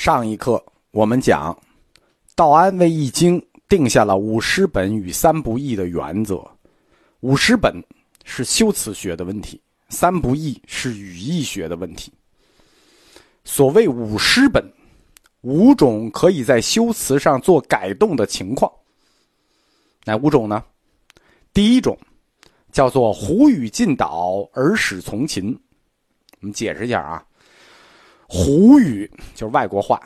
上一课我们讲，道安为《易经》定下了五十本与三不易的原则。五十本是修辞学的问题，三不易是语义学的问题。所谓五十本，五种可以在修辞上做改动的情况。哪五种呢？第一种叫做“胡语尽导而使从秦”。我们解释一下啊。胡语就是外国话，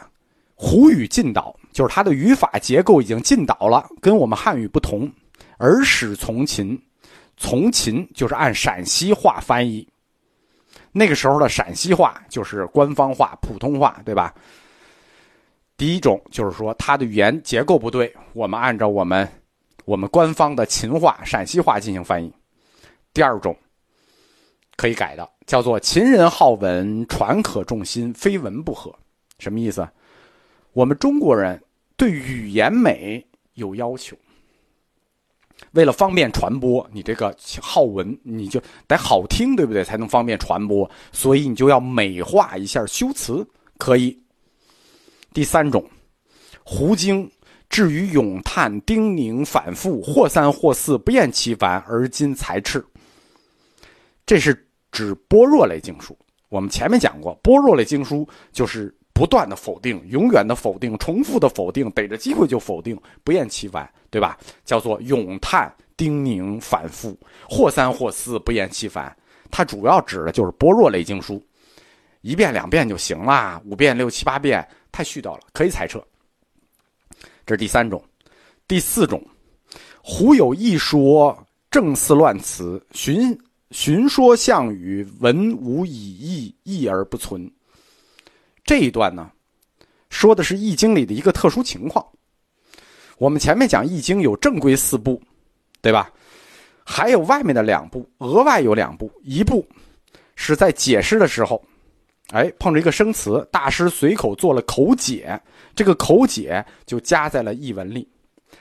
胡语进岛就是它的语法结构已经进岛了，跟我们汉语不同。而使从秦，从秦就是按陕西话翻译。那个时候的陕西话就是官方话、普通话，对吧？第一种就是说它的语言结构不对，我们按照我们我们官方的秦话、陕西话进行翻译。第二种。可以改的，叫做“秦人好文，传可重心，非文不合”，什么意思？我们中国人对语言美有要求，为了方便传播，你这个好文你就得好听，对不对？才能方便传播，所以你就要美化一下修辞，可以。第三种，胡经至于咏叹、叮咛、反复，或三或四，不厌其烦，而今才斥。这是指般若类经书。我们前面讲过，般若类经书就是不断的否定，永远的否定，重复的否定，逮着机会就否定，不厌其烦，对吧？叫做咏叹、叮咛、反复，或三或四，不厌其烦。它主要指的就是般若类经书，一遍两遍就行了，五遍六七八遍太絮叨了，可以裁撤。这是第三种，第四种，胡有一说，正似乱词，寻。寻说项羽，文无以义，义而不存。这一段呢，说的是《易经》里的一个特殊情况。我们前面讲《易经》有正规四部，对吧？还有外面的两部，额外有两部。一部是在解释的时候，哎，碰着一个生词，大师随口做了口解，这个口解就加在了译文里。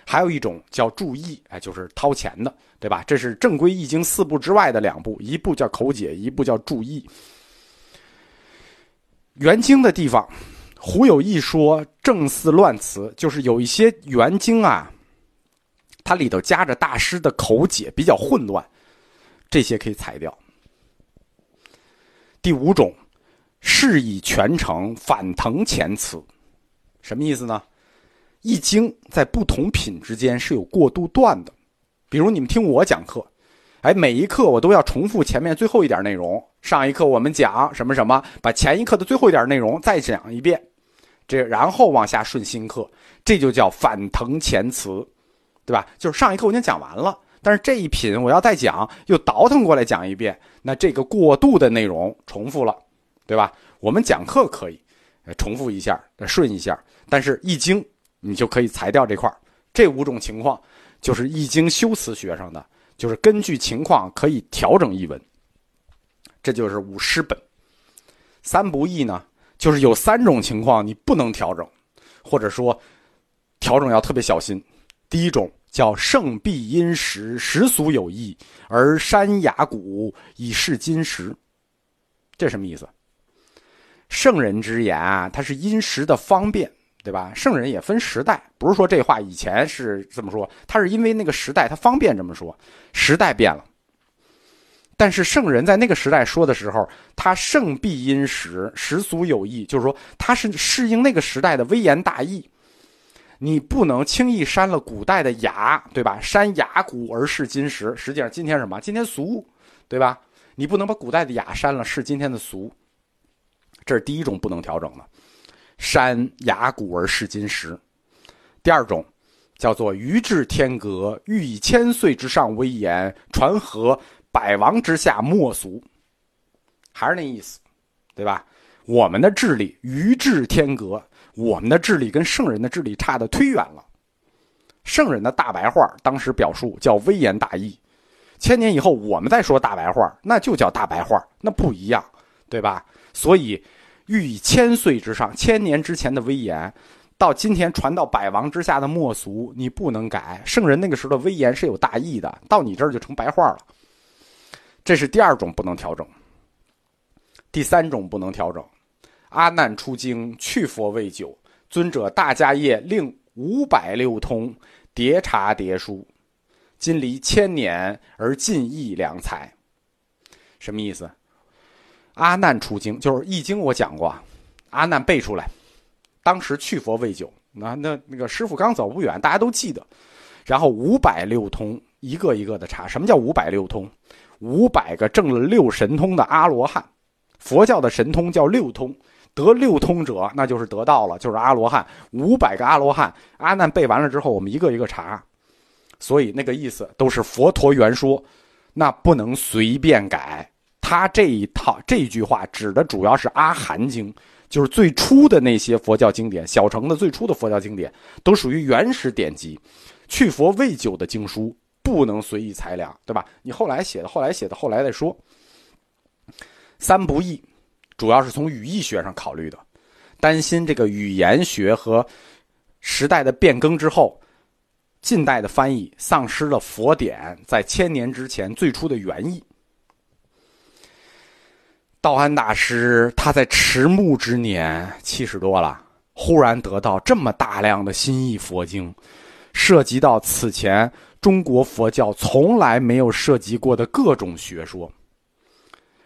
还有一种叫注意，哎，就是掏钱的，对吧？这是正规易经四部之外的两部，一部叫口解，一部叫注意。原经的地方，胡有一说正似乱词，就是有一些原经啊，它里头夹着大师的口解，比较混乱，这些可以裁掉。第五种，是以全程反腾前词，什么意思呢？易经在不同品之间是有过渡段的，比如你们听我讲课，哎，每一课我都要重复前面最后一点内容。上一课我们讲什么什么，把前一课的最后一点内容再讲一遍，这然后往下顺新课，这就叫反腾前词，对吧？就是上一课我已经讲完了，但是这一品我要再讲，又倒腾过来讲一遍，那这个过渡的内容重复了，对吧？我们讲课可以重复一下，顺一下，但是易经。你就可以裁掉这块这五种情况就是易经修辞学上的，就是根据情况可以调整译文。这就是五诗本。三不易呢，就是有三种情况你不能调整，或者说调整要特别小心。第一种叫圣必因时，时俗有异，而山崖谷以示今时。这什么意思？圣人之言啊，它是因时的方便。对吧？圣人也分时代，不是说这话以前是这么说，他是因为那个时代他方便这么说，时代变了。但是圣人在那个时代说的时候，他圣必因时，时俗有异，就是说他是适应那个时代的微言大义。你不能轻易删了古代的雅，对吧？删雅古而视今时，实际上今天什么？今天俗，对吧？你不能把古代的雅删了，是今天的俗。这是第一种不能调整的。山崖谷而视金石。第二种叫做余至天格，欲以千岁之上威严，传和百王之下莫俗。还是那意思，对吧？我们的智力余至天格，我们的智力跟圣人的智力差的忒远了。圣人的大白话当时表述叫微言大义，千年以后我们再说大白话，那就叫大白话，那不一样，对吧？所以。欲以千岁之上，千年之前的威严，到今天传到百王之下的末俗，你不能改。圣人那个时候的威严是有大义的，到你这儿就成白话了。这是第二种不能调整。第三种不能调整，阿难出京，去佛未久，尊者大迦叶令五百六通叠茶叠书，今离千年而尽亦良才。什么意思？阿难出经就是《易经》，我讲过，阿难背出来。当时去佛未久，那那那个师傅刚走不远，大家都记得。然后五百六通，一个一个的查。什么叫五百六通？五百个证了六神通的阿罗汉，佛教的神通叫六通，得六通者那就是得道了，就是阿罗汉。五百个阿罗汉，阿难背完了之后，我们一个一个查，所以那个意思都是佛陀原说，那不能随便改。他这一套这一句话指的主要是《阿含经》，就是最初的那些佛教经典，小乘的最初的佛教经典都属于原始典籍，去佛未久的经书。不能随意裁量，对吧？你后来写的，后来写的，后来再说。三不易，主要是从语义学上考虑的，担心这个语言学和时代的变更之后，近代的翻译丧失了佛典在千年之前最初的原意。道安大师他在迟暮之年，七十多了，忽然得到这么大量的新译佛经，涉及到此前。中国佛教从来没有涉及过的各种学说，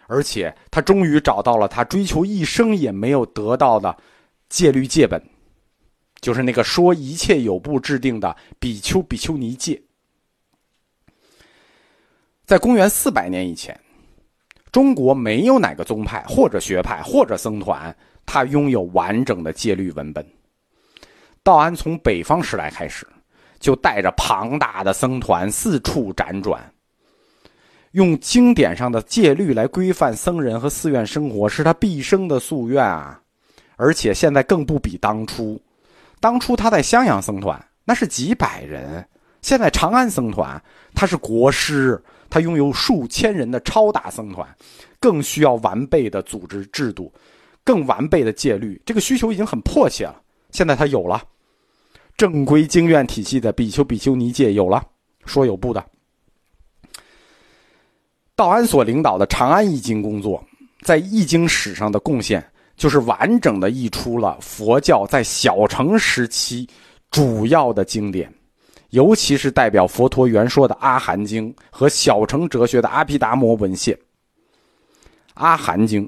而且他终于找到了他追求一生也没有得到的戒律戒本，就是那个说一切有部制定的比丘比丘尼戒。在公元四百年以前，中国没有哪个宗派或者学派或者僧团，他拥有完整的戒律文本。道安从北方时代开始。就带着庞大的僧团四处辗转，用经典上的戒律来规范僧人和寺院生活，是他毕生的夙愿啊！而且现在更不比当初，当初他在襄阳僧团那是几百人，现在长安僧团他是国师，他拥有数千人的超大僧团，更需要完备的组织制度，更完备的戒律，这个需求已经很迫切了。现在他有了。正规经院体系的比丘、比丘尼戒有了，说有不的。道安所领导的长安译经工作，在译经史上的贡献，就是完整的译出了佛教在小乘时期主要的经典，尤其是代表佛陀原说的《阿含经》和小乘哲学的《阿毗达摩文献》。《阿含经》，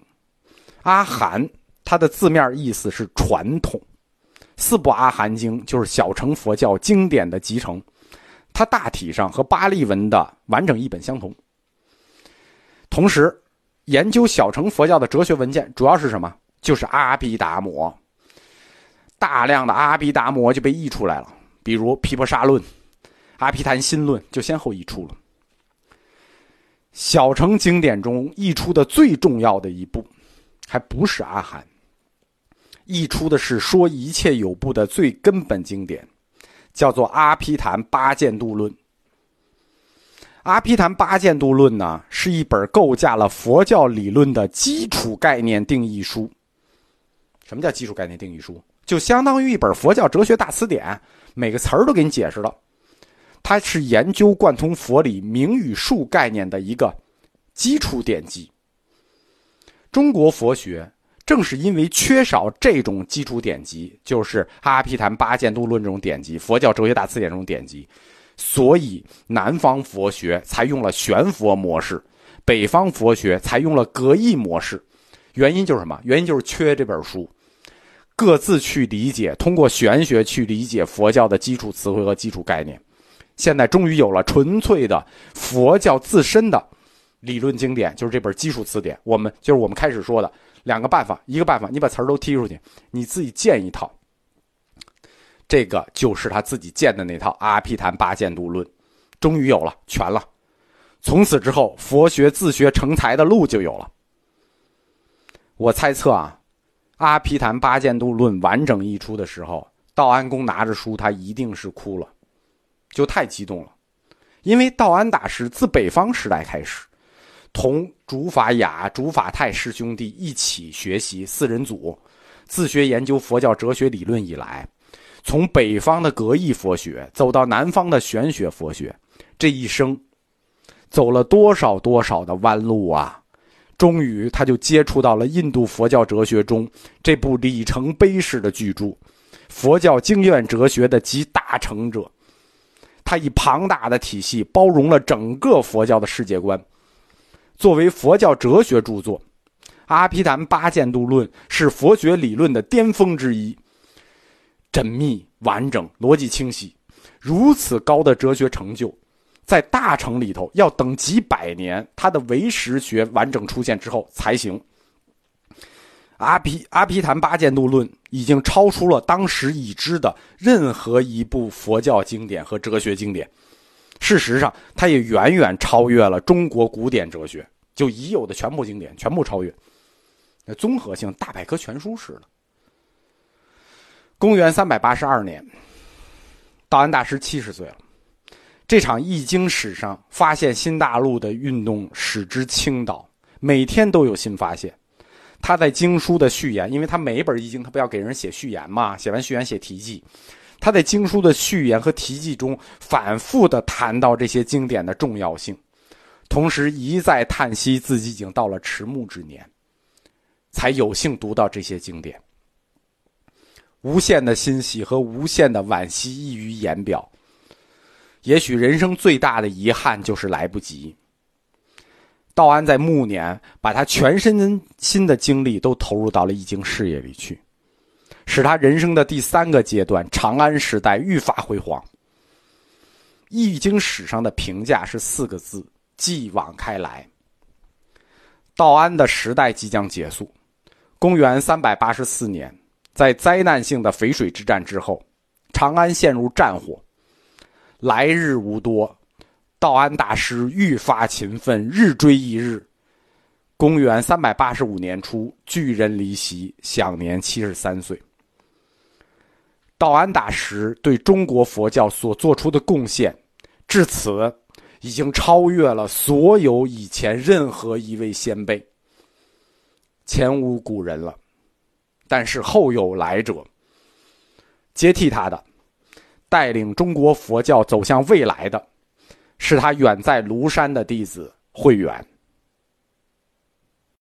阿含，它的字面意思是传统。四部阿含经就是小乘佛教经典的集成，它大体上和巴利文的完整译本相同。同时，研究小乘佛教的哲学文件主要是什么？就是阿毗达摩。大量的阿毗达摩就被译出来了，比如《毗婆沙论》《阿毗昙心论》就先后译出了。小乘经典中译出的最重要的一部，还不是阿含。译出的是说一切有部的最根本经典，叫做《阿毗昙八见度论》。《阿毗昙八见度论》呢，是一本构架了佛教理论的基础概念定义书。什么叫基础概念定义书？就相当于一本佛教哲学大词典，每个词儿都给你解释了。它是研究贯通佛理名与术概念的一个基础典籍。中国佛学。正是因为缺少这种基础典籍，就是《阿毗昙八见度论》这种典籍，佛教哲学大词典这种典籍，所以南方佛学才用了玄佛模式，北方佛学才用了格义模式。原因就是什么？原因就是缺这本书，各自去理解，通过玄学去理解佛教的基础词汇和基础概念。现在终于有了纯粹的佛教自身的理论经典，就是这本基础词典。我们就是我们开始说的。两个办法，一个办法，你把词儿都踢出去，你自己建一套。这个就是他自己建的那套《阿毗昙八见度论》，终于有了，全了。从此之后，佛学自学成才的路就有了。我猜测啊，《阿毗昙八见度论》完整译出的时候，道安公拿着书，他一定是哭了，就太激动了，因为道安大师自北方时代开始。同竺法雅、竺法泰师兄弟一起学习四人组，自学研究佛教哲学理论以来，从北方的格义佛学走到南方的玄学佛学，这一生走了多少多少的弯路啊！终于他就接触到了印度佛教哲学中这部里程碑式的巨著《佛教经验哲学》的集大成者。他以庞大的体系包容了整个佛教的世界观。作为佛教哲学著作，《阿毗昙八犍度论》是佛学理论的巅峰之一。缜密、完整、逻辑清晰，如此高的哲学成就，在大成里头要等几百年，它的唯识学完整出现之后才行。阿毗阿毗昙八犍度论已经超出了当时已知的任何一部佛教经典和哲学经典。事实上，它也远远超越了中国古典哲学，就已有的全部经典全部超越。那综合性大百科全书似的。公元三百八十二年，道安大师七十岁了。这场易经史上发现新大陆的运动使之倾倒，每天都有新发现。他在经书的序言，因为他每一本易经他不要给人写序言嘛，写完序言写题记。他在经书的序言和题记中反复的谈到这些经典的重要性，同时一再叹息自己已经到了迟暮之年，才有幸读到这些经典。无限的欣喜和无限的惋惜溢于言表。也许人生最大的遗憾就是来不及。道安在暮年，把他全身心的精力都投入到了易经事业里去，使他人生的第三个阶段——长安时代愈发辉煌。易经史上的评价是四个字：继往开来。道安的时代即将结束。公元三百八十四年，在灾难性的淝水之战之后，长安陷入战火，来日无多。道安大师愈发勤奋，日追一日。公元三百八十五年初，巨人离席，享年七十三岁。道安大师对中国佛教所做出的贡献，至此已经超越了所有以前任何一位先辈，前无古人了。但是后有来者，接替他的，带领中国佛教走向未来的。是他远在庐山的弟子慧远。